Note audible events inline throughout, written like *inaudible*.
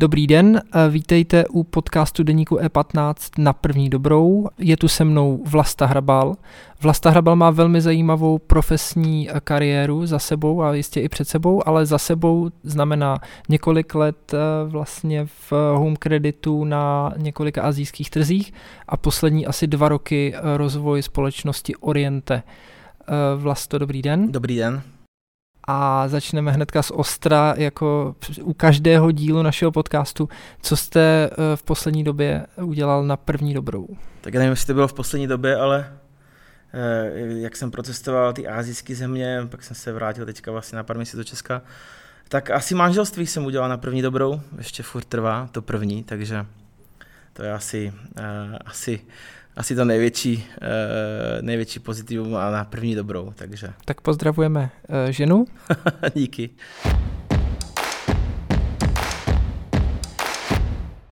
Dobrý den, eh, vítejte u podcastu Deníku E15 na první dobrou. Je tu se mnou Vlasta Hrabal. Vlasta Hrabal má velmi zajímavou profesní eh, kariéru za sebou a jistě i před sebou, ale za sebou znamená několik let eh, vlastně v home kreditu na několika azijských trzích a poslední asi dva roky rozvoj společnosti Oriente. Vlasto, dobrý den. Dobrý den a začneme hnedka z ostra, jako u každého dílu našeho podcastu. Co jste eh, v poslední době udělal na první dobrou? Tak já nevím, jestli to bylo v poslední době, ale eh, jak jsem procestoval ty azijské země, pak jsem se vrátil teďka vlastně na pár měsíců do Česka, tak asi manželství jsem udělal na první dobrou, ještě furt trvá to první, takže to je asi, uh, asi asi to největší, uh, největší pozitivum a na první dobrou. Takže. Tak pozdravujeme uh, ženu. *laughs* Díky.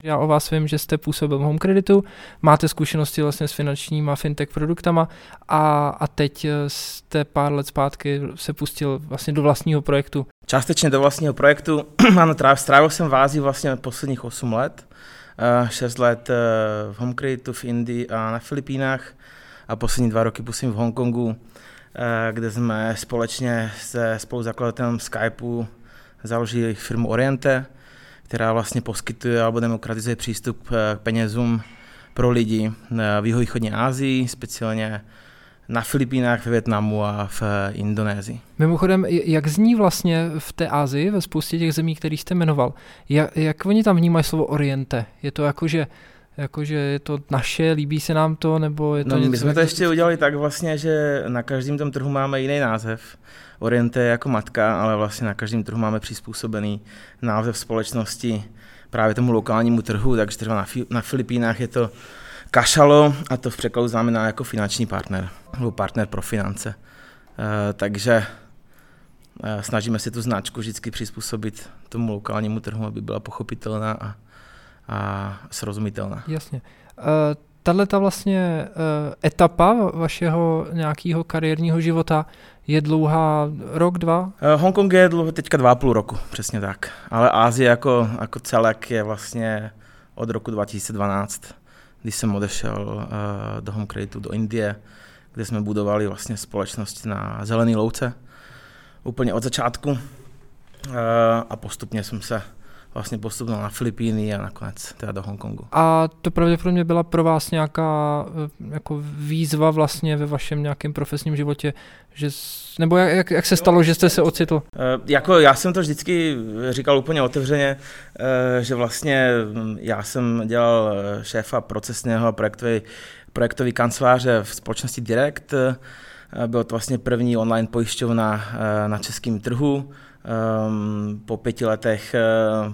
Já o vás vím, že jste působil v Home Creditu, máte zkušenosti vlastně s finančníma fintech produktama a, a teď eh, jste pár let zpátky se pustil vlastně do vlastního projektu. Částečně do vlastního projektu. *clears throat* ano, strávil jsem v Ázii vlastně posledních 8 let. 6 let eh, v Homecreatu v Indii a na Filipínách a poslední dva roky působím v Hongkongu, eh, kde jsme společně se spoluzakladatelem Skypeu založili firmu Oriente, která vlastně poskytuje alebo demokratizuje přístup eh, k penězům pro lidi v jihovýchodní Asii, speciálně na Filipínách, ve Větnamu a v eh, Indonésii. Mimochodem, jak zní vlastně v té Asii, ve spoustě těch zemí, které jste jmenoval, jak, jak oni tam vnímají slovo oriente? Je to jako, že jakože je to naše, líbí se nám to, nebo je to no, něco... My jsme to ještě udělali tak vlastně, že na každém tom trhu máme jiný název. Oriente je jako matka, ale vlastně na každém trhu máme přizpůsobený název společnosti právě tomu lokálnímu trhu, takže třeba na, na Filipínách je to Kašalo, a to v překladu znamená jako finanční partner, nebo partner pro finance. E, takže e, snažíme se tu značku vždycky přizpůsobit tomu lokálnímu trhu, aby byla pochopitelná a, a srozumitelná. Jasně. E, Tahle ta vlastně etapa vašeho nějakého kariérního života je dlouhá rok, dva? Hongkong je dlouho teďka dva a půl roku, přesně tak. Ale Ázie jako, jako celek je vlastně od roku 2012 když jsem odešel uh, do Home Creditu do Indie, kde jsme budovali vlastně společnost na zelený louce úplně od začátku uh, a postupně jsem se vlastně postupoval na Filipíny a nakonec teda do Hongkongu. A to pravděpodobně byla pro vás nějaká eh, jako výzva vlastně ve vašem nějakém profesním životě, že, nebo jak, jak se stalo, že jste se ocitl? Uh, jako já jsem to vždycky říkal úplně otevřeně, uh, že vlastně já jsem dělal šéfa procesného projektový, projektový kanceláře v společnosti Direct, byl to vlastně první online pojišťovna na českém trhu, po pěti letech eh,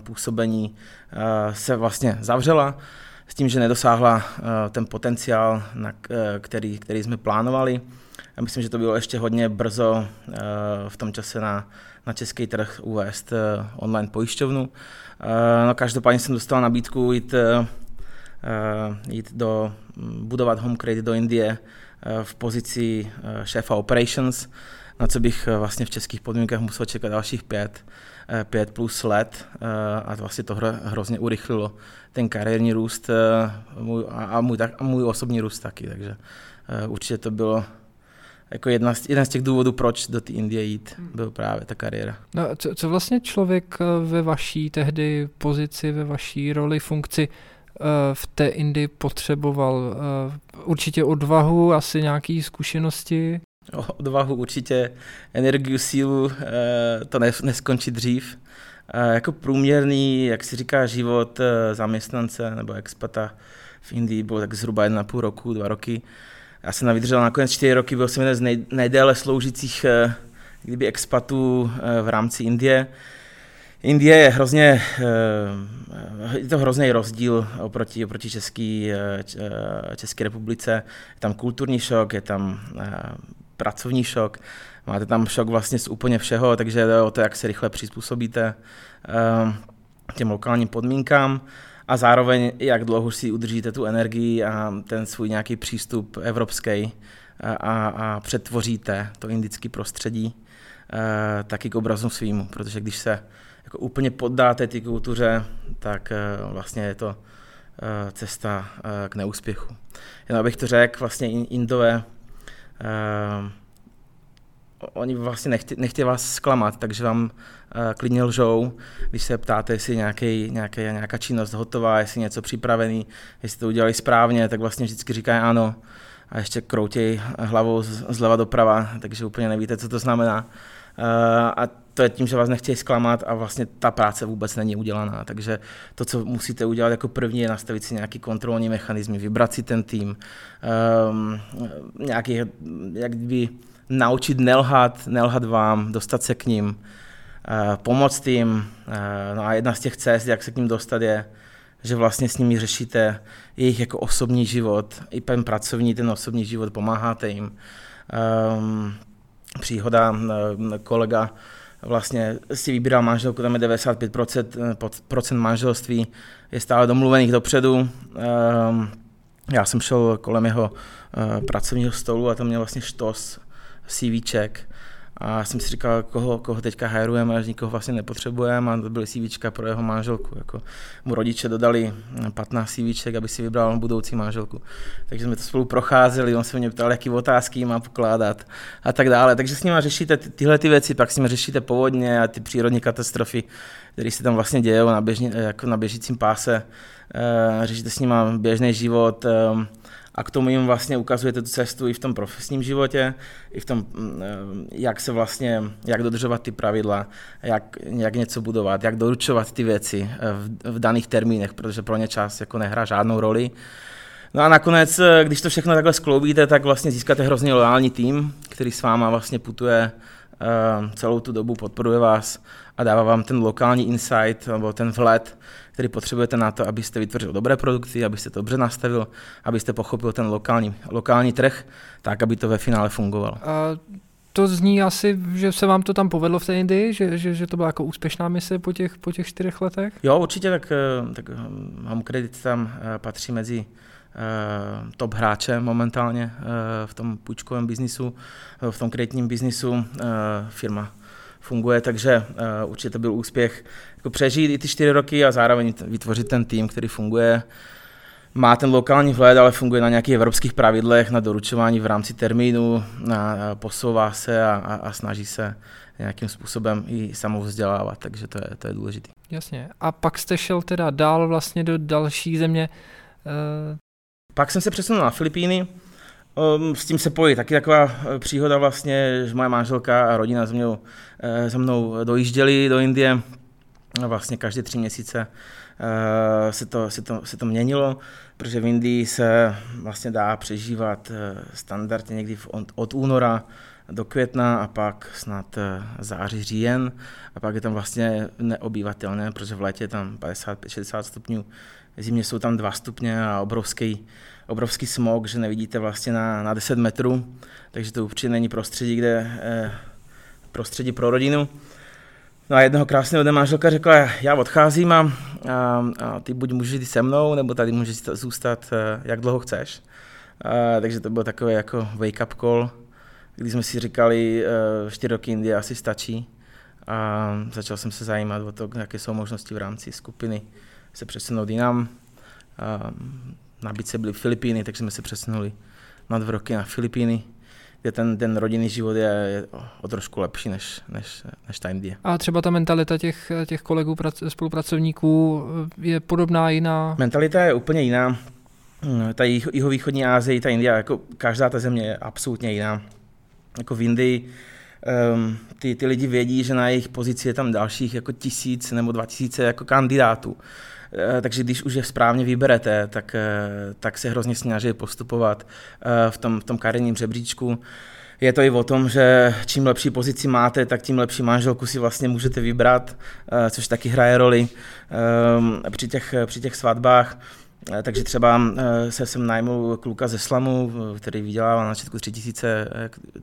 působení eh, se vlastně zavřela s tím, že nedosáhla eh, ten potenciál, na který, který jsme plánovali. Já myslím, že to bylo ještě hodně brzo v tom čase na, na český trh uvést online pojišťovnu. No, každopádně jsem dostal nabídku jít, jít do, budovat home credit do Indie v pozici šéfa operations, na co bych eh, vlastně v českých podmínkách musel čekat dalších pět, eh, pět plus let eh, a vlastně to hrozně urychlilo ten kariérní růst můj, a, můj, a můj osobní růst taky, takže určitě to bylo jako jedna z, jeden z těch důvodů, proč do té Indie jít, hmm. byl právě ta kariéra. No, co, co vlastně člověk ve vaší tehdy pozici, ve vaší roli, funkci v té Indii potřeboval? Určitě odvahu, asi nějaké zkušenosti? Odvahu, určitě energiu, sílu, eh, to neskončí dřív. Jako průměrný, jak si říká, život eh, zaměstnance nebo expata v Indii byl tak zhruba jedna půl roku, dva roky. Já jsem vydržel nakonec čtyři roky, byl jsem jeden z nej, nejdéle sloužících eh, kdyby expatů v rámci Indie. Indie je hrozně, je to hrozný rozdíl oproti, oproti Český, České republice. Je tam kulturní šok, je tam pracovní šok, máte tam šok vlastně z úplně všeho, takže jde o to, jak se rychle přizpůsobíte ehm, těm lokálním podmínkám a zároveň jak dlouho si udržíte tu energii a ten svůj nějaký přístup evropský a, a, a přetvoříte to indické prostředí e, taky k obrazu svýmu, protože když se jako úplně poddáte té kultuře, tak vlastně je to cesta k neúspěchu. Jenom abych to řekl, vlastně Indové oni vlastně nechtějí vás zklamat, takže vám uh, klidně lžou, když se ptáte, jestli nějaký, nějaký, nějaká činnost hotová, jestli něco připravený, jestli to udělali správně, tak vlastně vždycky říkají ano a ještě kroutěj hlavou zleva doprava, takže úplně nevíte, co to znamená. Uh, a to je tím, že vás nechtějí zklamat a vlastně ta práce vůbec není udělaná. Takže to, co musíte udělat jako první, je nastavit si nějaký kontrolní mechanizmy, vybrat si ten tým, um, nějaký, jak by naučit nelhat, nelhat vám, dostat se k ním, eh, pomoct jim. Eh, no a jedna z těch cest, jak se k ním dostat, je, že vlastně s nimi řešíte jejich jako osobní život, i ten pracovní, ten osobní život, pomáháte jim. Um, příhoda, eh, kolega vlastně si vybíral manželku, tam je 95% procent manželství, je stále domluvených dopředu. Um, já jsem šel kolem jeho uh, pracovního stolu a tam měl vlastně štos CVček a jsem si říkal, koho, koho teďka hajrujeme, že nikoho vlastně nepotřebujeme a to byly CVčka pro jeho manželku. Jako mu rodiče dodali 15 CVček, aby si vybral budoucí manželku. Takže jsme to spolu procházeli, on se mě ptal, jaký otázky má pokládat a tak dále. Takže s nimi řešíte tyhle ty věci, pak s nimi řešíte povodně a ty přírodní katastrofy, které se tam vlastně dějí na, běžně, jako na běžícím páse. E, řešíte s nimi běžný život, e, a k tomu jim vlastně ukazujete tu cestu i v tom profesním životě, i v tom, mm, eh, jak se vlastně, jak dodržovat ty pravidla, jak, jak něco budovat, jak doručovat ty věci eh, v, v daných termínech, protože pro ně čas jako nehrá žádnou roli. No a nakonec, eh, když to všechno takhle skloubíte, tak vlastně získáte hrozně loajální tým, který s váma vlastně putuje celou tu dobu, podporuje vás a dává vám ten lokální insight nebo ten vhled který potřebujete na to, abyste vytvořil dobré produkty, abyste to dobře nastavil, abyste pochopil ten lokální, lokální trh, tak, aby to ve finále fungovalo. A to zní asi, že se vám to tam povedlo v té Indii, že, že, že to byla jako úspěšná mise po těch, po těch čtyřech letech? Jo, určitě, tak, eh, tak Home Credit tam eh, patří mezi top hráče momentálně uh, v tom půjčkovém biznisu, v tom kreditním biznisu. Firma funguje, takže určitě to byl úspěch jako přežít i ty čtyři roky a zároveň vytvořit ten tým, který funguje. Má ten lokální vhled, ale funguje na nějakých evropských pravidlech, na doručování v rámci termínu, na, na posouvá se a, a, a snaží se nějakým způsobem i samovzdělávat, takže to je, to je důležité. Jasně. A pak jste šel teda dál vlastně do další země. Uh... Pak jsem se přesunul na Filipíny, Um, s tím se pojí taky taková eh, příhoda vlastně, že moje manželka a rodina se mnou, eh, se mnou dojížděli do Indie. Vlastně každé tři měsíce eh, se to, se, to, se to měnilo, protože v Indii se vlastně dá přežívat standardně někdy od, od února do května a pak snad září, říjen a pak je tam vlastně neobývatelné, protože v létě je tam 55-60 stupňů, zimě jsou tam 2 stupně a obrovský obrovský smog, že nevidíte vlastně na, na 10 metrů, takže to určitě není prostředí, kde eh, prostředí pro rodinu. No a jednoho krásného dne manželka řekla, já odcházím a, a, a ty buď můžeš jít se mnou, nebo tady můžeš zůstat, eh, jak dlouho chceš. A, takže to byl takový jako wake-up call, kdy jsme si říkali, eh, čtyři roky Indie asi stačí. A začal jsem se zajímat o to, jaké jsou možnosti v rámci skupiny se přesunout jinam. Nabídce byly Filipíny, takže jsme se přesunuli na dva roky na Filipíny, kde ten, ten rodinný život je, je o trošku lepší než, než, než ta Indie. A třeba ta mentalita těch, těch kolegů, spolupracovníků je podobná, jiná? Mentalita je úplně jiná. Ta jihovýchodní Ázie, ta Indie, jako každá ta země je absolutně jiná. Jako v Indii um, ty, ty lidi vědí, že na jejich pozici je tam dalších jako tisíc nebo dva tisíce jako kandidátů. Eh, takže když už je správně vyberete, tak, eh, tak se hrozně snaží postupovat eh, v tom, v tom kariérním žebříčku. Je to i o tom, že čím lepší pozici máte, tak tím lepší manželku si vlastně můžete vybrat, což taky hraje roli při těch, při těch svatbách. Takže třeba se jsem najmul kluka ze Slamu, který vydělával na začátku 3000,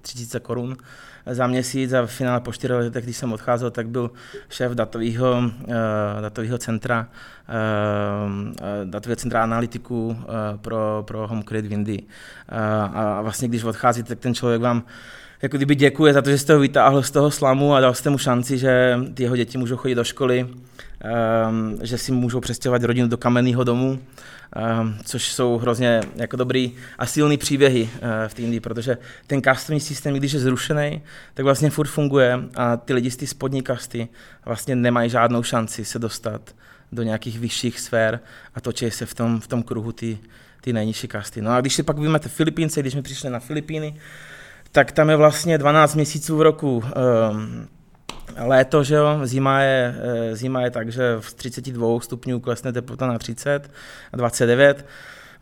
3000 korun za měsíc a v finále po čtyřech letech, když jsem odcházel, tak byl šéf datového, datového centra Ehm, eh, datové centra analytiků eh, pro, pro Home Credit Windy. Eh, a vlastně když odcházíte, tak ten člověk vám jako kdyby děkuje za to, že jste ho vytáhl z toho slamu a dal jste mu šanci, že ty jeho děti můžou chodit do školy, um, že si můžou přestěhovat rodinu do kamenného domu, um, což jsou hrozně jako dobrý a silný příběhy uh, v té Indii, protože ten kastovní systém, když je zrušený, tak vlastně furt funguje a ty lidi z té spodní kasty vlastně nemají žádnou šanci se dostat do nějakých vyšších sfér a točí se v tom, v tom kruhu ty, ty nejnižší kasty. No a když si pak vyjmete Filipínce, když jsme přišli na Filipíny, tak tam je vlastně 12 měsíců v roku um, léto, že jo, zima je, eh, zima je tak, že v 32 stupňů klesne teplota na 30 a 29.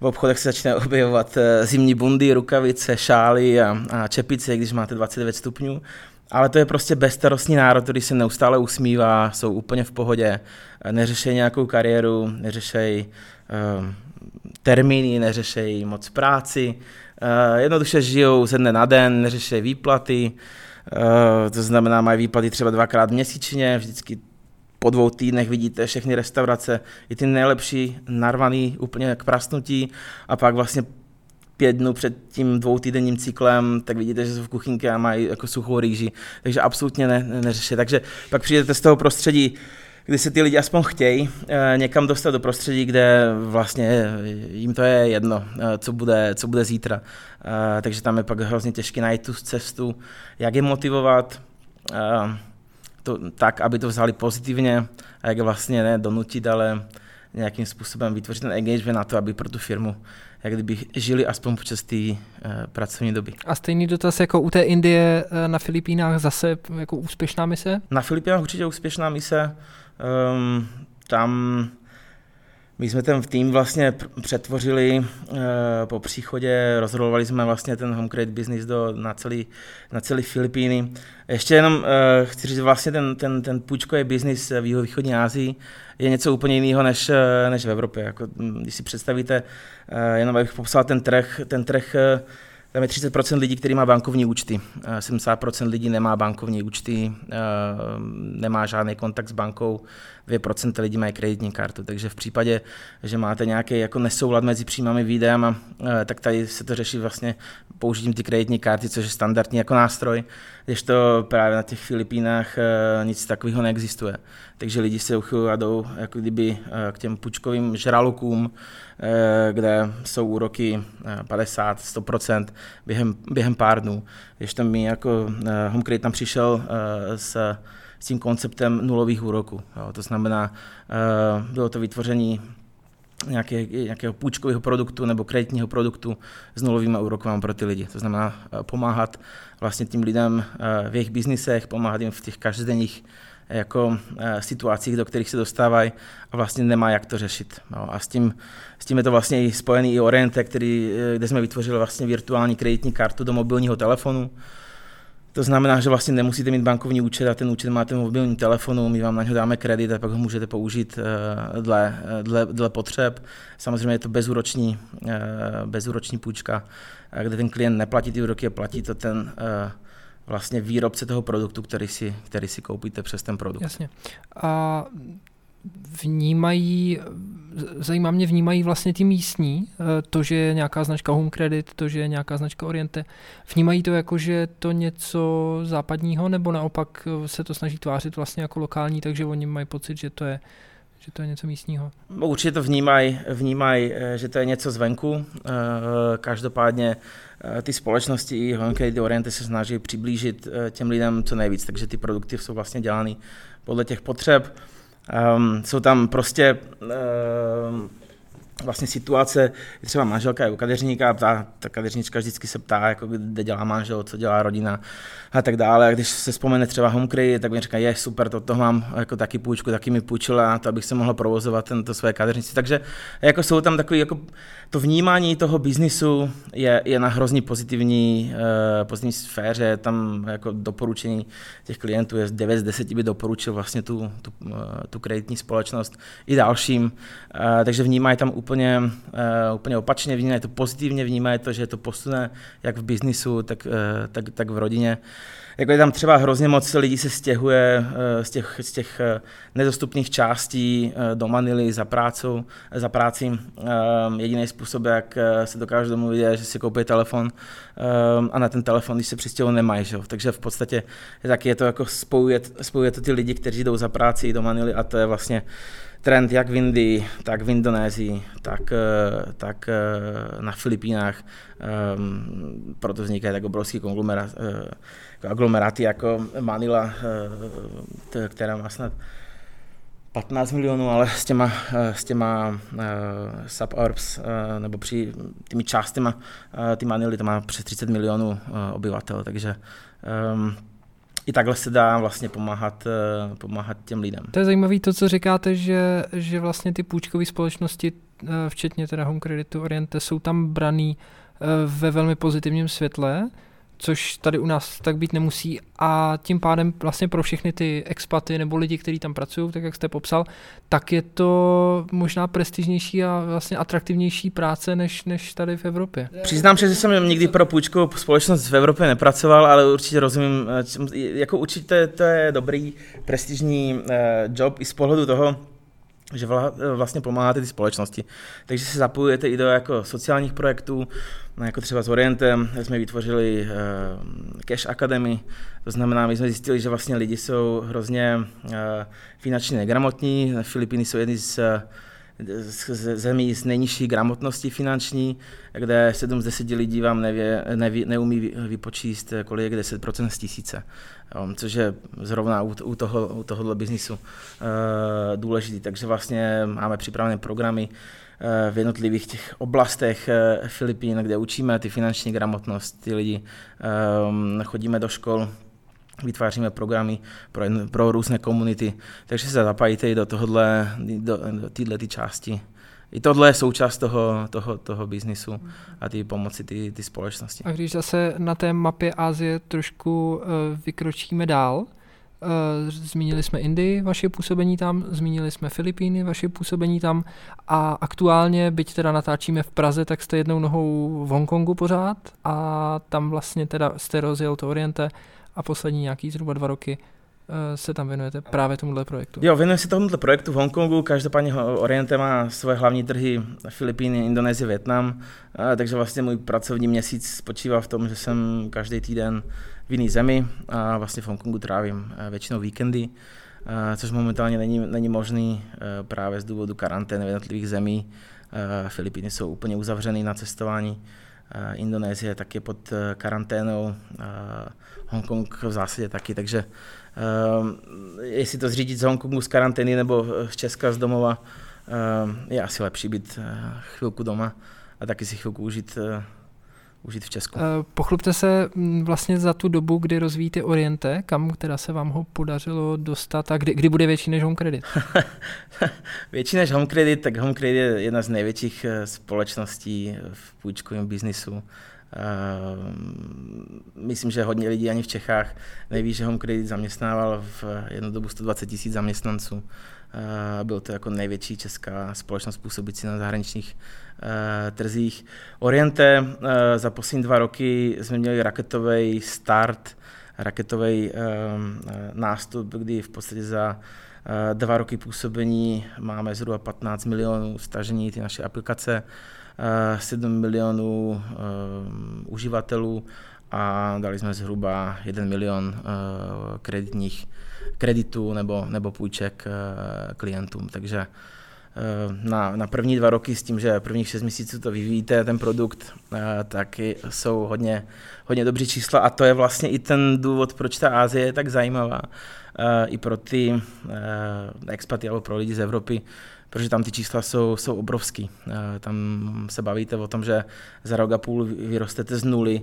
V obchodech se začne objevovat eh, zimní bundy, rukavice, šály a, a čepice, když máte 29 stupňů. Ale to je prostě bezstarostní národ, který se neustále usmívá, jsou úplně v pohodě, neřešejí nějakou kariéru, neřešejí uh, termíny, neřešejí moc práci, jednoduše žijou ze dne na den, neřešejí výplaty, uh, to znamená, mají výplaty třeba dvakrát měsíčně, vždycky po dvou týdnech vidíte všechny restaurace, i ty nejlepší narvaný úplně k prasnutí a pak vlastně pět dnů před tím dvoutýdenním cyklem, tak vidíte, že jsou v kuchynce a mají jako suchou rýži, takže absolutně ne, neřeší. Takže pak přijdete z toho prostředí, kdy se ty lidi aspoň chtějí e, někam dostat do prostředí, kde vlastně jim to je jedno, e, co, bude, co bude zítra. E, takže tam je pak hrozně těžké najít tu cestu, jak je motivovat, to, tak, aby to vzali pozitivně a jak vlastně ne donutit, ale nějakým způsobem vytvořit ten engagement na to, aby pro tu firmu jak kdyby žili aspoň počas té uh, pracovní doby. A stejný dotaz jako u té Indie uh, na Filipínách zase jako úspěšná mise? Na Filipínách určitě úspěšná mise. Um, tam my jsme ten tým vlastně přetvořili uh, po příchodě, rozhodovali jsme vlastně ten home create business do, na, celý, na celý Filipíny. Ještě jenom uh, chci říct, vlastně ten, ten, ten půjčkový business v jihovýchodní Asii je něco úplně jiného než, než v Evropě. Jako, když si představíte, jenom abych popsal ten trh, ten trh tam je 30% lidí, kteří má bankovní účty. 70% lidí nemá bankovní účty, nemá žádný kontakt s bankou, 2% lidí mají kreditní kartu. Takže v případě, že máte nějaký jako nesoulad mezi příjmami výdajem, tak tady se to řeší vlastně použitím ty kreditní karty, což je standardní jako nástroj, když to právě na těch Filipínách nic takového neexistuje. Takže lidi se uchylují a jdou jako kdyby k těm pučkovým žralokům, kde jsou úroky 50-100% během, během pár dnů. Když tam mi jako HomeCredit tam přišel s s tím konceptem nulových úroků. Jo. To znamená, uh, bylo to vytvoření nějaké, nějakého půjčkového produktu nebo kreditního produktu s nulovými úroky pro ty lidi. To znamená uh, pomáhat vlastně tím lidem uh, v jejich biznisech, pomáhat jim v těch každodenních jako situacích, do kterých se dostávají a vlastně nemá jak to řešit. No, a s tím, s tím je to vlastně i spojený i Oriente, který, kde jsme vytvořili vlastně virtuální kreditní kartu do mobilního telefonu, to znamená, že vlastně nemusíte mít bankovní účet a ten účet máte v mobilním telefonu, my vám na něho dáme kredit a pak ho můžete použít eh, dle, eh, dle, dle potřeb. Samozřejmě je to bezúroční, eh, bezúroční půjčka, kde ten klient neplatí ty úroky a platí to ten vlastně výrobce toho produktu, který si, který si koupíte přes ten produkt. Jasně. A vnímají, zajímá mě, vnímají vlastně ty místní, eh, to, že je nějaká značka Home Credit, to, že je nějaká značka Oriente, vnímají to jako, že je to něco západního, nebo naopak eh, se to snaží tvářit vlastně jako lokální, takže oni mají pocit, že to je že to je něco místního? Určitě to vnímají, vnímaj, eh, že to je něco zvenku. Každopádně ty společnosti i Credit Oriente se snaží přiblížit těm lidem co nejvíc, takže ty produkty jsou vlastně dělány podle těch potřeb. Um, jsou tam prostě um, vlastně situace, třeba manželka je u kadeřníka a ptá, ta kadeřnička vždycky se ptá, jako kde dělá manžel, co dělá rodina a tak dále. A když se vzpomene třeba Homecry, tak mi říká, je super, to, toho mám jako taky půjčku, taky mi půjčila to, abych se mohl provozovat tento své kadeřnici. Takže jako jsou tam takový, jako to vnímání toho biznisu je, je na hrozně pozitivní, uh, pozitivní sféře, tam jako doporučení těch klientů je 9 z 10 by doporučil vlastně tu, tu, uh, tu kreditní společnost i dalším, uh, takže vnímají tam úplně, uh, úplně opačně, vnímají to pozitivně, vnímají to, že to posune jak v biznisu, tak, uh, tak, tak v rodině. Jako je tam třeba hrozně moc lidí se stěhuje uh, z těch, z těch uh, nedostupných částí uh, do Manily za, prácu, za práci. Jediný způsob, jak se dokážu domluvit, je, že si koupí telefon a na ten telefon, když se přistěhují, nemají. Že? Takže v podstatě taky je to jako spojuje, spojuje to ty lidi, kteří jdou za práci do Manily a to je vlastně trend jak v Indii, tak v Indonésii, tak, eh, tak eh, na Filipínách. Um, proto vznikají tak obrovský konglomerát, uh, aglomeráty jako Manila, uh, která má snad 15 milionů, ale s těma, s těma uh, suburbs uh, nebo při těmi částmi uh, ty Manily to má přes 30 milionů uh, obyvatel, takže um, i takhle se dá vlastně pomáhat, eh, pomáhat těm lidem. To je zajímavé to, co říkáte, že, že vlastně ty půjčkové společnosti, eh, včetně teda Home Creditu Oriente, jsou tam braný eh, ve velmi pozitivním světle což tady u nás tak být nemusí a tím pádem vlastně pro všechny ty expaty nebo lidi, kteří tam pracují, tak jak jste popsal, tak je to možná prestižnější a vlastně atraktivnější práce než, než tady v Evropě. Přiznám se, že jsem nikdy pro půjčkovou společnost v Evropě nepracoval, ale určitě rozumím, eh, jako určitě to je dobrý prestižní eh, job i z pohledu toho, že vlastně pomáháte ty společnosti. Takže se zapojujete i do jako sociálních projektů, no jako třeba s Orientem jsme vytvořili uh, Cash Academy, to znamená, my jsme zjistili, že vlastně lidi jsou hrozně uh, finančně negramotní, Filipíny jsou jedny z z zemí s nejnižší gramotností finanční, kde 7 z 10 lidí vám nevě, neví, neumí vypočíst, kolik je 10% z tisíce, což je zrovna u, u, toho, u tohohle biznisu uh, důležitý. Takže vlastně máme připravené programy, eh, v jednotlivých těch oblastech eh, Filipín, kde učíme ty finanční gramotnost, ty lidi, chodíme do škol, vytváříme programy pro, pro různé komunity, takže se zapájíte i do tohohle, do, do této části. I tohle je součást toho, toho, toho biznisu a ty pomoci ty, ty společnosti. A když zase na té mapě Asie trošku uh, vykročíme dál, Uh, zmínili jsme Indii, vaše působení tam, zmínili jsme Filipíny, vaše působení tam a aktuálně, byť teda natáčíme v Praze, tak jste jednou nohou v Hongkongu pořád a tam vlastně teda jste rozjel to Oriente a poslední nějaký zhruba dva roky eh, se tam věnujete právě tomuhle projektu. Jo, věnuji se tomuhle projektu v Hongkongu, každopádně Oriente má svoje hlavní trhy Filipíny, Indonésie, Větnam, takže vlastně můj pracovní měsíc spočívá v tom, že jsem každý týden v jiný zemi a vlastně v Hongkongu trávím eh, většinou víkendy, eh, což momentálně není, není možný právě z důvodu karantény v jednotlivých zemí. Filipíny jsou úplně uzavřený na cestování, Indonésie taky pod karanténou, Hongkong v zásadě taky, takže jestli to zřídit z Hongkongu z karantény nebo z Česka z domova, uh, je asi lepší být uh, chvilku doma a taky si chvilku užít uh, užít v Česku. Pochlupte se vlastně za tu dobu, kdy rozvíjíte Oriente, kam teda se vám ho podařilo dostat a kdy, kdy bude větší než Home Credit? *laughs* větší než Home Credit, tak Home Credit je jedna z největších společností v půjčkovém biznisu. Ehm, myslím, že hodně lidí ani v Čechách neví, že Home Credit zaměstnával v jednu dobu 120 tisíc zaměstnanců. Ehm, byl to jako největší česká společnost působící na zahraničních ehm, trzích. Oriente za poslední dva roky jsme měli raketový start, raketový nástup, kdy v podstatě za dva roky působení máme zhruba 15 milionů stažení ty naše aplikace. 7 milionů uh, uživatelů a dali jsme zhruba 1 milion uh, kreditních kreditů nebo, nebo půjček klientům. Takže na, na první dva roky s tím, že prvních šest měsíců to vyvíjíte, ten produkt, tak jsou hodně, hodně dobří čísla a to je vlastně i ten důvod, proč ta Ázie je tak zajímavá i pro ty expaty nebo pro lidi z Evropy, protože tam ty čísla jsou, jsou obrovský. Eh, tam se bavíte o tom, že za rok a půl vyrostete z nuly.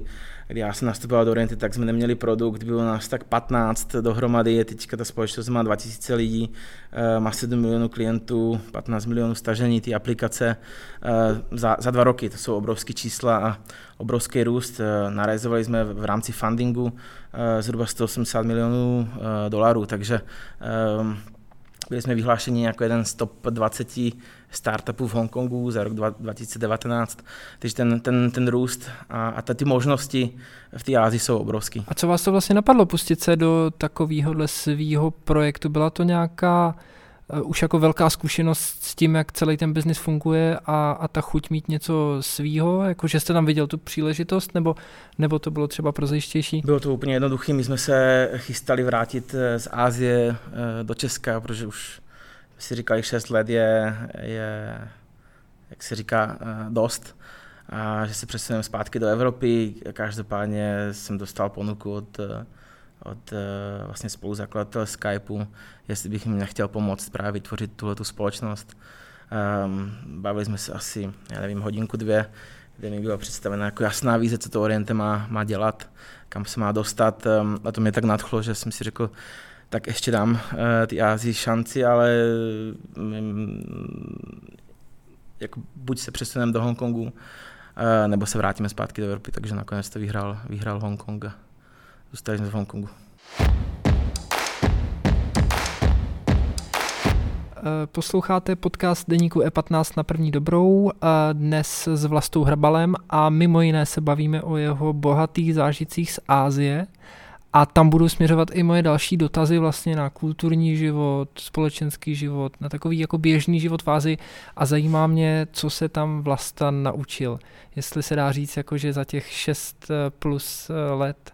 Kdy já jsem nastupoval do Orienty, tak jsme neměli produkt, bylo nás tak 15 dohromady, teďka ta společnost má 2000 lidí, eh, má 7 milionů klientů, 15 milionů stažení ty aplikace eh, za, za dva roky. To jsou obrovské čísla a obrovský růst. Narealizovali jsme v rámci fundingu zhruba 180 milionů dolarů, takže byli jsme vyhlášeni jako jeden z top 20 startupů v Hongkongu za rok 2019, takže ten, ten, ten růst a, a ty možnosti v té Ázii jsou obrovský. A co vás to vlastně napadlo pustit se do takového svého projektu? Byla to nějaká už jako velká zkušenost s tím, jak celý ten biznis funguje a, a ta chuť mít něco svýho, jako že jste tam viděl tu příležitost, nebo, nebo to bylo třeba prozejštější? Bylo to úplně jednoduché, my jsme se chystali vrátit eh, z Ázie eh, do Česka, protože už si říkali, 6 let je, je jak se říká, dost a že se přesuneme zpátky do Evropy. Každopádně jsem dostal ponuku od od uh, vlastně spoluzakladatele Skypeu, jestli bych jim nechtěl pomoct právě vytvořit tuhle tu společnost. Um, bavili jsme se asi, já nevím, hodinku, dvě, kde mi byla představena jako jasná víze, co to Oriente má, má dělat, kam se má dostat. Um, a to mě tak nadchlo, že jsem si řekl, tak ještě dám uh, ty Ázii šanci, ale um, jako buď se přesuneme do Hongkongu, uh, nebo se vrátíme zpátky do Evropy, takže nakonec to vyhrál, vyhrál Hongkong zůstali jsme v Hongkongu. Eh, posloucháte podcast deníku E15 na první dobrou, dnes s Vlastou Hrbalem a mimo jiné se bavíme o jeho bohatých zážitcích z Ázie a tam budou směřovat i moje další dotazy vlastně na kulturní život, společenský život, na takový jako běžný život v Ázii a zajímá mě, co se tam Vlasta naučil. Jestli se dá říct, jako že za těch 6 plus let Eh,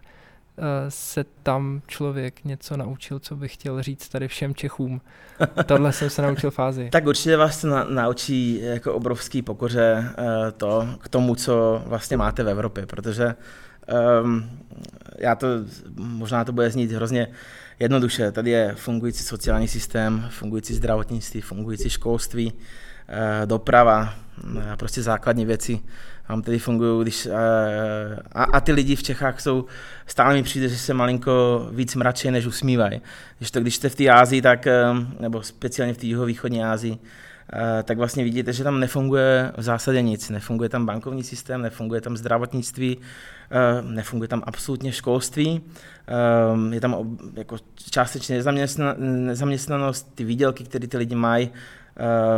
se tam člověk něco naučil, co bych chtěl říct tady všem Čechům. *laughs* Tohle jsem se naučil fázi. tak určitě vás to na, naučí jako obrovský pokoře uh, to k tomu, co vlastně máte v Evropě, protože um, já to, možná to bude znít hrozně jednoduše, tady je fungující sociální systém, fungující zdravotnictví, fungující školství, uh, doprava, prostě základní věci, tam tedy fungují, když, a, a ty lidi v Čechách jsou, stále mi přijde, že se malinko víc mračí, než usmívají. Když to, když jste v té Ázii, tak, nebo speciálně v té jihovýchodní Ázii, tak vlastně vidíte, že tam nefunguje v zásadě nic. Nefunguje tam bankovní systém, nefunguje tam zdravotnictví, nefunguje tam absolutně školství, je tam jako částečně nezaměstnanost, ty výdělky, které ty lidi mají,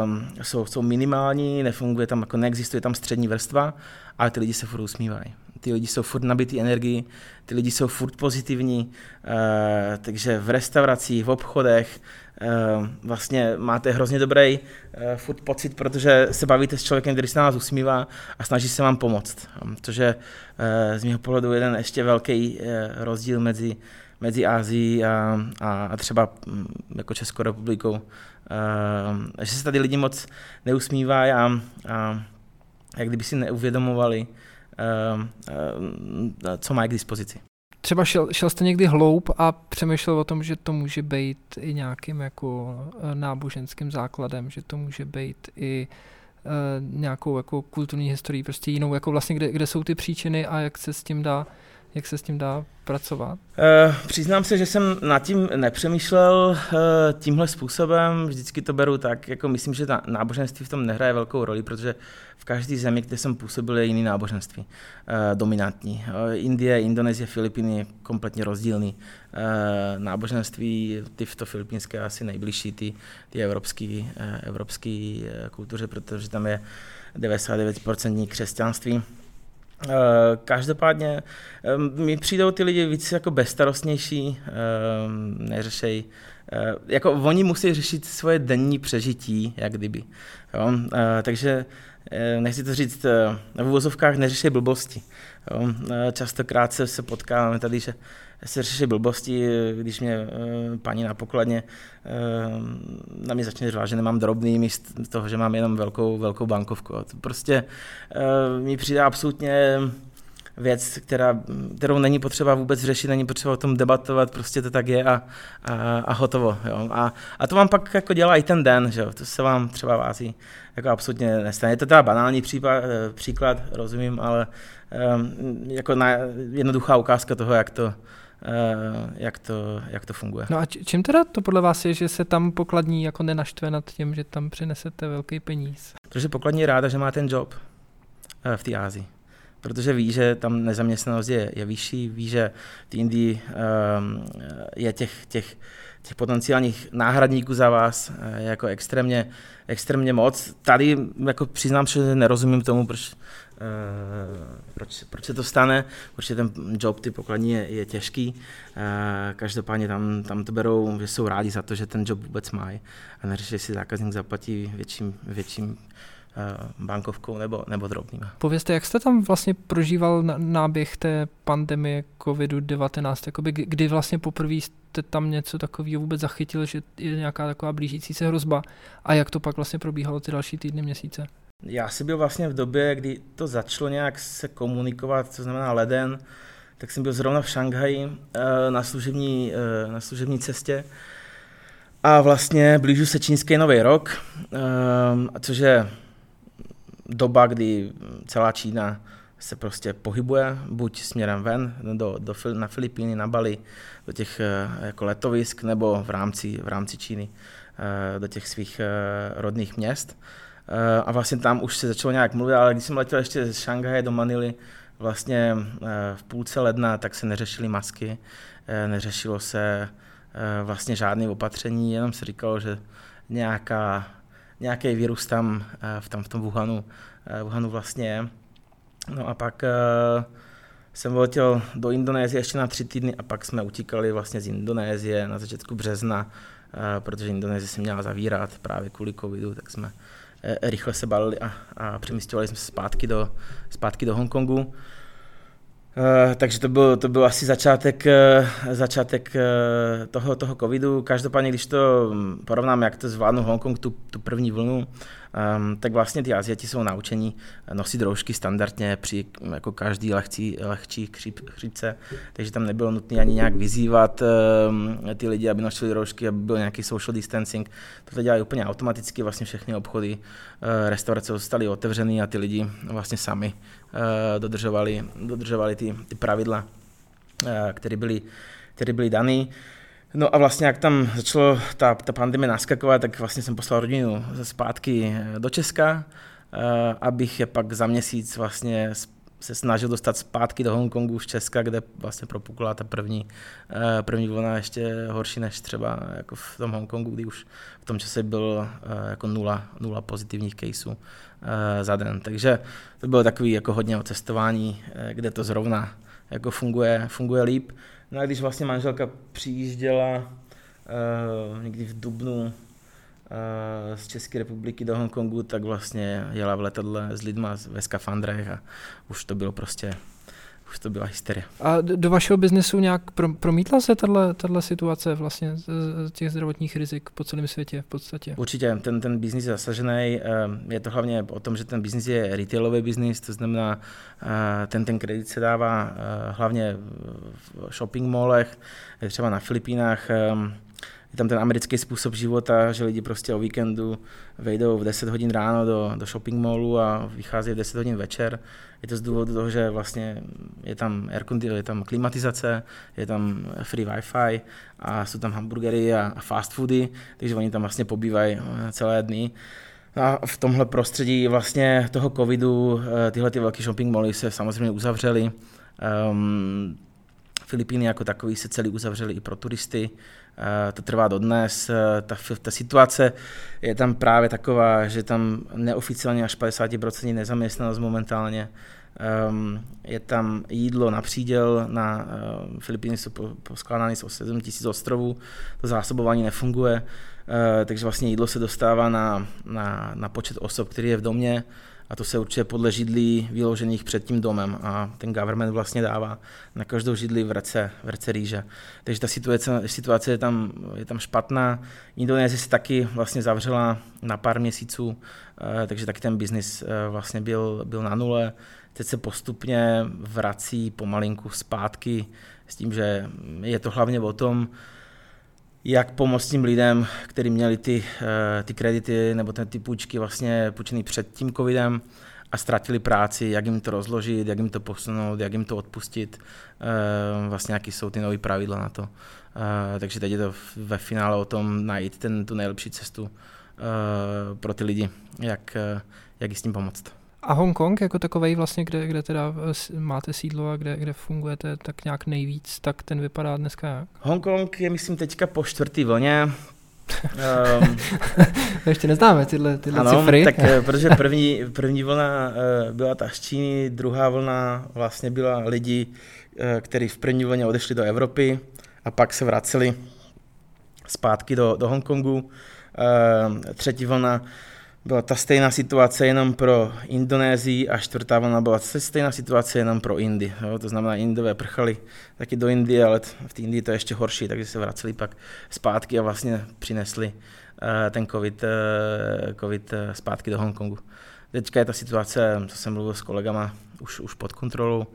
um, jsou, jsou minimální, nefunguje tam, jako neexistuje tam střední vrstva, ale ty lidi se furt usmívají. Ty lidi jsou furt nabitý energii, ty lidi jsou furt pozitivní, uh, takže v restauracích, v obchodech vlastně máte hrozně dobrý uh, furt pocit, protože se bavíte s člověkem, který se na vás usmívá a snaží se vám pomoct. Což je uh, z mého pohledu jeden ještě velký rozdíl mezi mezi Ázií a, a, a třeba mm, jako Českou republikou. Že se tady lidi moc neusmívají a, a jak kdyby si neuvědomovali, co mají k dispozici. Třeba šel, šel jste někdy hloub a přemýšlel o tom, že to může být i nějakým jako náboženským základem, že to může být i uh, nějakou jako kulturní historií, prostě jinou, jako vlastně kde, kde jsou ty příčiny a jak se s tím dá jak se s tím dá pracovat? Uh, přiznám se, že jsem nad tím nepřemýšlel uh, tímhle způsobem. Vždycky to beru tak, jako myslím, že ta náboženství v tom nehraje velkou roli, protože v každé zemi, kde jsem působil, je jiný náboženství uh, dominantní. Indie, Indonésie, Filipiny je kompletně rozdílný. Náboženství, ty v to filipínské asi nejbližší, ty, ty evropský, uh, evropský kultuře, protože tam je 99% křesťanství Eh, každopádně eh, mi přijdou ty lidi víc jako bezstarostnější, eh, neřešej, jako oni musí řešit svoje denní přežití, jak kdyby. Jo? Takže nechci to říct, v uvozovkách neřešej blbosti. Jo? Častokrát se, se potkáváme tady, že se řeší blbosti, když mě paní na pokladně na mě začne řvát, že nemám drobný míst toho, že mám jenom velkou, velkou bankovku. To prostě mi přijde absolutně věc, která, kterou není potřeba vůbec řešit, není potřeba o tom debatovat, prostě to tak je a, a, a hotovo. Jo. A, a to vám pak jako dělá i ten den, že jo. to se vám třeba vází jako absolutně nestane. Je to teda banální případ, příklad, rozumím, ale um, jako na, jednoduchá ukázka toho, jak to, Eh, jak to, jak to funguje. No a čím teda to podle vás je, že se tam pokladní jako nenaštve nad tím, že tam přinesete velký peníz? Protože pokladní je ráda, že má ten job eh, v té Ázii. Protože ví, že tam nezaměstnanost je, je vyšší, ví, že v Indii um, je těch, těch, těch potenciálních náhradníků za vás je jako extrémně, extrémně moc. Tady jako přiznám, že nerozumím tomu, proč, Uh, proč, proč se to stane, protože ten job, ty pokladní je, je těžký. Uh, každopádně tam, tam to berou, že jsou rádi za to, že ten job vůbec mají a neřeší, si zákazník zaplatí větším, větším Eh, bankovkou nebo, nebo drobnýma. Povězte, jak jste tam vlastně prožíval náběh té pandemie COVID-19, Jakoby, kdy vlastně poprvé jste tam něco takového vůbec zachytil, že je nějaká taková blížící se hrozba a jak to pak vlastně probíhalo ty další týdny, měsíce? Já si byl vlastně v době, kdy to začalo nějak se komunikovat, co znamená leden, tak jsem byl zrovna v Šanghaji eh, na služební, eh, na služební cestě a vlastně blížu se čínský nový rok, což je doba, kdy celá Čína se prostě pohybuje, buď směrem ven do, do, na Filipíny, na Bali, do těch eh, jako letovisk, nebo v rámci, v rámci Číny eh, do těch svých eh, rodných měst. A vlastně tam už se začalo nějak mluvit, ale když jsem letěl ještě z Šanghaje do Manily, vlastně v půlce ledna, tak se neřešily masky, neřešilo se vlastně žádné opatření, jenom se říkalo, že nějaká nějaký virus tam, eh, v, tam v tom Wuhanu, eh, Wuhanu vlastně je. No a pak uh, jsem letěl do Indonésie ještě na tři týdny a pak jsme utíkali vlastně z Indonésie na začátku března, protože Indonésie se měla zavírat právě kvůli covidu, tak jsme rychle se balili a, a přemysťovali jsme se zpátky do, zpátky do Hongkongu. Uh, takže to byl, to byl asi začátek, uh, začátek uh, toho, toho covidu. Každopádně, když to porovnám, jak to zvládnu Hongkong, tu, tu první vlnu, um, tak vlastně ty Aziati jsou naučení nosit roušky standardně při jako každý lehčí, lehčí chříp, chřípce, takže tam nebylo nutné ani nějak vyzývat um, ty lidi, aby nosili roušky, aby byl nějaký social distancing. To dělají úplně automaticky, vlastně všechny obchody, uh, restaurace zůstaly otevřený a ty lidi vlastně sami uh, dodržovali, dodržovali ty, ty pravidla, uh, které byly, které byly dané. No a vlastně jak tam začalo ta, ta pandemie naskakovat, tak vlastně jsem poslal rodinu zpátky eh, do Česka, uh, abych je pak za měsíc vlastně se snažil dostat zpátky do Hongkongu z Česka, kde vlastně propukla ta první, uh, první vlna ještě horší než třeba jako v tom Hongkongu, kdy už v tom čase bylo jako nula, nula pozitivních caseů za den. Takže to bylo takový jako hodně o cestování, kde to zrovna jako funguje, funguje líp. No a když vlastně manželka přijížděla uh, někdy v Dubnu uh, z České republiky do Hongkongu, tak vlastně jela v letadle s lidma ve skafandrech a už to bylo prostě už to byla hysterie. A do vašeho biznesu nějak promítla se tato situace vlastně z, z těch zdravotních rizik po celém světě v podstatě? Určitě, ten, ten biznis je zasažený. Je to hlavně o tom, že ten biznis je retailový biznis, to znamená, ten, ten kredit se dává hlavně v shopping mallech, třeba na Filipínách je tam ten americký způsob života, že lidi prostě o víkendu vejdou v 10 hodin ráno do, do shopping mallu a vychází v 10 hodin večer. Je to z důvodu toho, že vlastně je tam air je tam klimatizace, je tam free wifi a jsou tam hamburgery a fast foody, takže oni tam vlastně pobývají eh, celé dny. A v tomhle prostředí vlastně toho covidu eh, tyhle ty velké shopping mally se samozřejmě uzavřely. Um, Filipíny jako takový se celý uzavřeli i pro turisty. Eh, to trvá dodnes. Eh, ta, ta situace je tam právě taková, že tam neoficiálně až 50% nezaměstnanost momentálně. Um, je tam jídlo na příděl, na uh, Filipíny jsou poskládány z 7 000 ostrovů, to zásobování nefunguje, uh, takže vlastně jídlo se dostává na, na, na počet osob, který je v domě, a to se určitě podle židlí vyložených před tím domem a ten government vlastně dává na každou židli v rece, v rece rýže. Takže ta situace, situace je, tam, je tam špatná. Indonésie se taky vlastně zavřela na pár měsíců, eh, takže taky ten biznis eh, vlastně byl, byl na nule. Teď se postupně vrací pomalinku zpátky s tím, že je to hlavně o tom, jak pomoct tím lidem, kteří měli ty, eh, ty kredity nebo ty půjčky vlastně půjčený před tím covidem a ztratili práci, jak jim to rozložit, jak jim to posunout, jak jim to odpustit, eh, vlastně jaký jsou ty nové pravidla na to. Eh, takže teď je to ve finále o tom najít ten, tu nejlepší cestu pro ty lidi, jak, jak s tím pomoct. A Hongkong jako takový vlastně, kde, kde teda máte sídlo a kde, kde fungujete tak nějak nejvíc, tak ten vypadá dneska jak? Hongkong je myslím teďka po čtvrtý vlně, *laughs* um, ještě neznáme tyhle, tyhle ano, cifry. tak eh, protože první, první vlna uh, byla ta z Číny, druhá vlna vlastně byla lidi, kteří v první vlně odešli do Evropy a pak se vraceli zpátky do, do Hongkongu. Třetí vlna byla ta stejná situace jenom pro Indonésii a čtvrtá vlna byla stejná situace jenom pro Indii. Jo? To znamená, Indové prchali taky do Indie, ale v té Indii to je ještě horší, takže se vraceli pak zpátky a vlastně přinesli uh, ten COVID, uh, COVID uh, zpátky do Hongkongu. Teďka je ta situace, co jsem mluvil s kolegama, už, už pod kontrolou.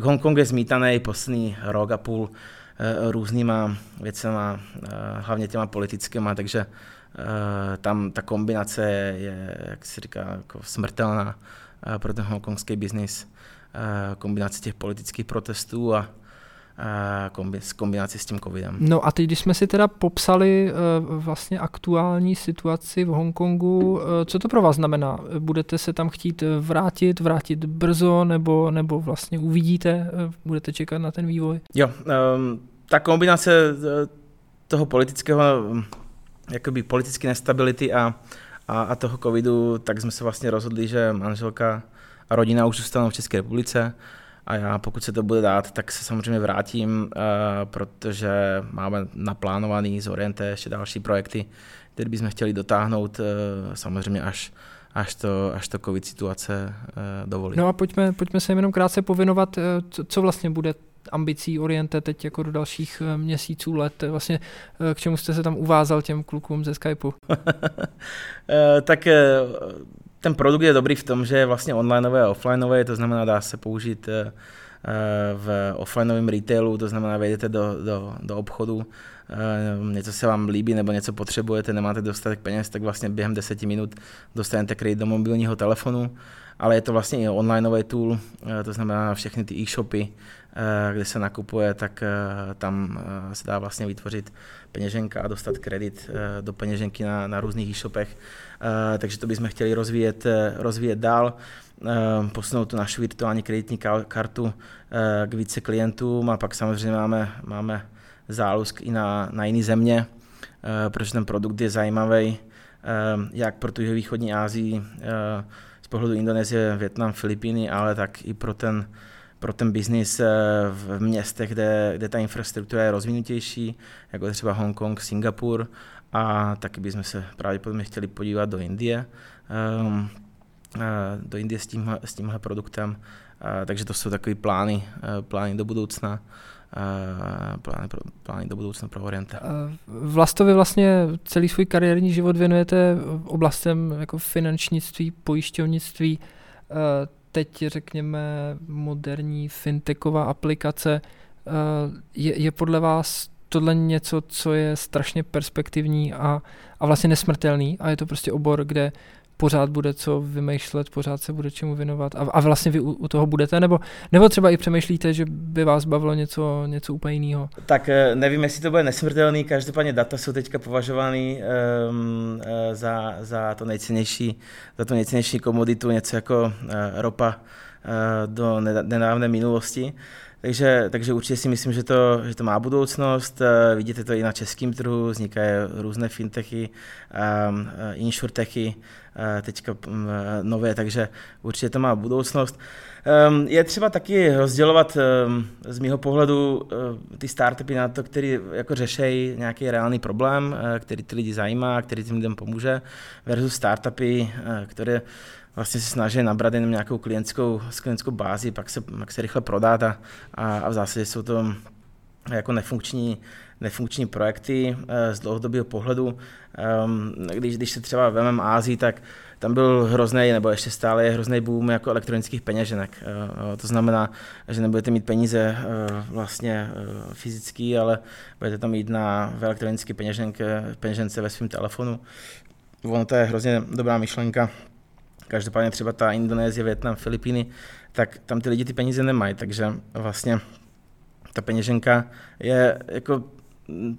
Hongkong je zmítaný poslední rok a půl různýma věcema, hlavně těma politickýma, takže Eh, tam ta kombinace je, jak se říká, jako smrtelná eh, pro ten hongkongský biznis. Eh, kombinace těch politických protestů a kombinaci s tím covidem. No a teď, když jsme si teda popsali vlastně aktuální situaci v Hongkongu, co to pro vás znamená? Budete se tam chtít vrátit, vrátit brzo, nebo, nebo vlastně uvidíte, budete čekat na ten vývoj? Jo, um, ta kombinace toho politického jakoby politické nestability a, a, a toho covidu, tak jsme se vlastně rozhodli, že manželka a rodina už zůstanou v České republice a já, pokud se to bude dát, tak se samozřejmě vrátím, uh, protože máme naplánovaný z Oriente ještě další projekty, které bychom chtěli dotáhnout uh, samozřejmě až, až to, až to covid situace uh, dovolí. No a pojďme, pojďme se jenom krátce povinovat, co vlastně bude ambicí Oriente teď jako do dalších eh, měsíců, let? Vlastně eh, k čemu jste se tam uvázal těm klukům ze Skypeu? *laughs* Eh, tak ten produkt je dobrý v tom, že je vlastně onlineové a offlineové, to znamená, dá se použít v offlineovém retailu, to znamená, vejdete do, do, do obchodu, něco se vám líbí nebo něco potřebujete, nemáte dostatek peněz, tak vlastně během deseti minut dostanete kredit do mobilního telefonu, ale je to vlastně i onlineový tool, to znamená všechny ty e-shopy, Eh, kde se nakupuje, tak eh, tam eh, se dá vlastně vytvořit peněženka a dostat kredit do peněženky na, na různých e-shopech. Takže to bychom chtěli rozvíjet, rozvíjet dál, posunout tu naši virtuální kreditní kartu k více klientům a pak samozřejmě máme, máme zálusk i na, na jiné země, protože ten produkt je zajímavý, jak pro tu východní Asii z pohledu Indonésie, Větnam, Filipíny, ale tak i pro ten pro ten biznis eh, v městech, kde, kde ta infrastruktura je rozvinutější, jako třeba Hongkong, Singapur a taky bychom se pravděpodobně chtěli podívat do Indie, um, do Indie s tímhle, s tímhle produktem, uh, takže to jsou takové plány, plány do budoucna. Plány, pro, plány do budoucna pro Oriente. Vlastovi vlastně celý svůj kariérní život věnujete oblastem jako finančnictví, pojišťovnictví teď, řekněme, moderní fintechová aplikace, eh, je, je podle vás tohle něco, co je strašně perspektivní a, a vlastně nesmrtelný? A je to prostě obor, kde pořád bude co vymýšlet, pořád se bude čemu věnovat a, a vlastně vy u, u toho budete, nebo, nebo třeba i přemýšlíte, že by vás bavilo něco, něco úplně jiného? Tak eh, nevím, jestli to bude nesmrtelný, každopádně data jsou teďka považovány um, za, za, to nejcennější, za to nejcennější komoditu, něco jako uh, ropa do nedávné minulosti. Takže, takže určitě si myslím, že to, že to má budoucnost. Vidíte to i na českém trhu, vznikají různé fintechy, um, insurtechy, teďka mm, nové, takže určitě to má budoucnost. Um, je třeba taky rozdělovat um, z mého pohledu ty startupy na to, který jako řešejí nějaký reálný problém, který ty lidi zajímá, který tím lidem pomůže, versus startupy, které vlastně se snaží nabrat jenom nějakou klientskou, klientskou bázi, pak se, pak se rychle prodat a, a, a v zásadě jsou to jako nefunkční, nefunkční projekty z dlouhodobého pohledu. Ehm, když, když se třeba vezmeme Ázii, tak tam byl hrozný, nebo ještě stále je hrozný boom jako elektronických peněženek. Eh, to znamená, že nebudete mít peníze eh, vlastně eh, fyzický, ale budete tam mít na v elektronické peněžence ve svém telefonu. Ono to je hrozně dobrá myšlenka. Každopádně třeba ta Indonésie, Větnam, Filipíny, tak tam ty lidi ty peníze nemají, takže vlastně ta peněženka je jako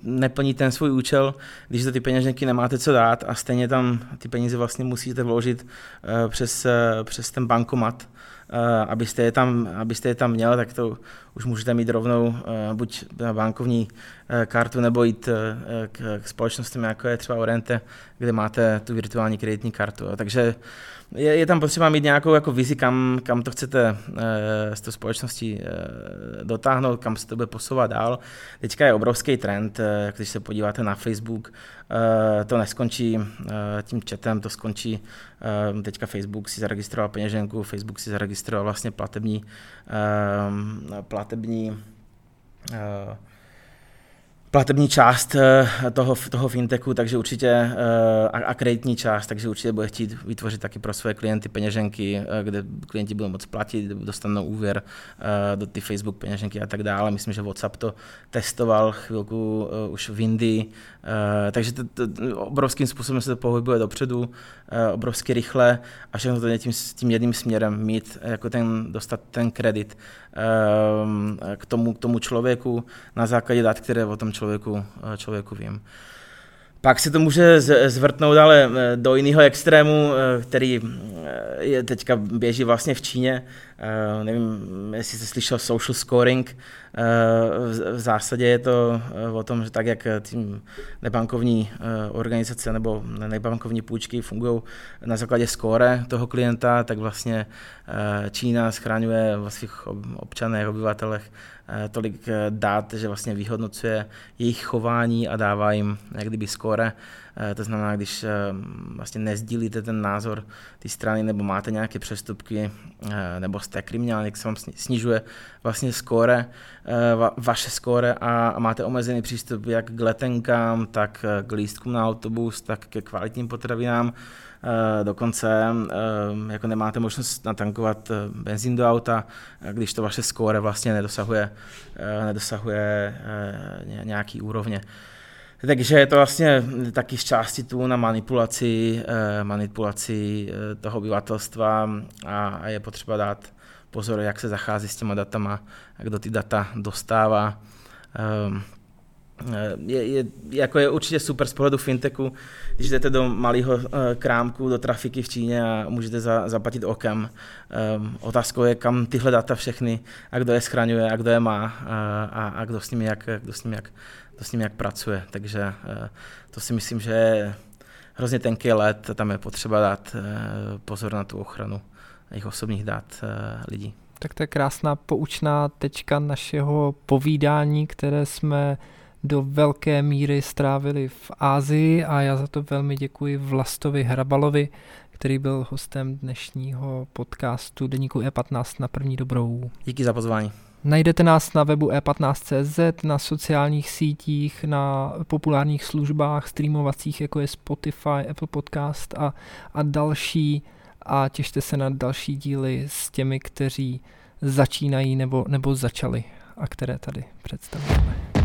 neplní ten svůj účel, když do ty peněženky nemáte co dát a stejně tam ty peníze vlastně musíte vložit uh, přes, uh, přes ten bankomat, uh, abyste, je tam, abyste je tam měl, tak to už můžete mít rovnou buď na bankovní kartu nebo jít k, k společnostem, jako je třeba Orente, kde máte tu virtuální kreditní kartu. Takže je, je tam potřeba mít nějakou jako vizi, kam, kam to chcete uh, s tou společností uh, dotáhnout, kam se to bude posouvat dál. Teďka je obrovský trend, uh, když se podíváte na Facebook, uh, to neskončí uh, tím chatem, to skončí, uh, teďka Facebook si zaregistroval peněženku, Facebook si zaregistroval vlastně platební, uh, platební uh, platební část eh, toho, toho fintechu, takže určitě eh, a, kreditní část, takže určitě bude chtít vytvořit taky pro své klienty peněženky, eh, kde klienti budou moct platit, dostanou úvěr do ty Facebook peněženky a tak dále. Myslím, že WhatsApp to testoval chvilku už v Indii, takže to, to, obrovským způsobem se to pohybuje dopředu, obrovsky rychle a všechno to tím, tím jedním směrem mít, jako ten, dostat ten kredit k tomu, k tomu člověku na základě dat, které o tom člověku člověku, eh, člověku vím. Pak se to může zvrtnout ale eh, do jiného extrému, eh, který je teďka běží vlastně v Číně. Nevím, jestli jste slyšel social scoring. V zásadě je to o tom, že tak, jak tím nebankovní organizace nebo nebankovní půjčky fungují na základě skóre toho klienta, tak vlastně Čína schraňuje svých občanech, obyvatelech tolik eh, dát, že vlastně vyhodnocuje jejich chování a dává jim jak kdyby skóre. Eh, to znamená, když vlastně nezdílíte ten názor ty strany nebo máte nějaké přestupky nebo jste kriminální, jak se vám snižuje vlastně skóre, vaše skóre a máte omezený přístup jak k letenkám, tak k lístkům na autobus, tak ke kvalitním potravinám, Eh, dokonce eh, jako nemáte možnost natankovat eh, benzín do auta, když to vaše score vlastně nedosahuje, nedosahuje nějaký úrovně. Takže je to vlastně taky z části tu na manipulaci, manipulaci toho obyvatelstva a je potřeba dát pozor, jak se zachází s těma datama, kdo ty data dostává. Eh, je, je, jako je určitě super z pohledu fintechu, když jdete do malého uh, krámku, do trafiky v Číně a můžete za, zaplatit okem. Um, otázkou je, kam tyhle data všechny a kdo je schraňuje a kdo je má uh, a, a kdo, s nimi jak, kdo, s nimi jak, kdo s nimi jak pracuje. Takže to si myslím, že je hrozně tenký let, tam je potřeba dát pozor na tu ochranu jejich osobních dat lidí. Tak to je krásná poučná tečka našeho povídání, které jsme do velké míry strávili v Ázii a já za to velmi děkuji Vlastovi Hrabalovi, který byl hostem dnešního podcastu Deníku E15 na první dobrou. Díky za pozvání. Najdete nás na webu e15.cz, na sociálních sítích, na populárních službách streamovacích, jako je Spotify, Apple Podcast a, a další. A těšte se na další díly s těmi, kteří začínají nebo, nebo začali a které tady představujeme.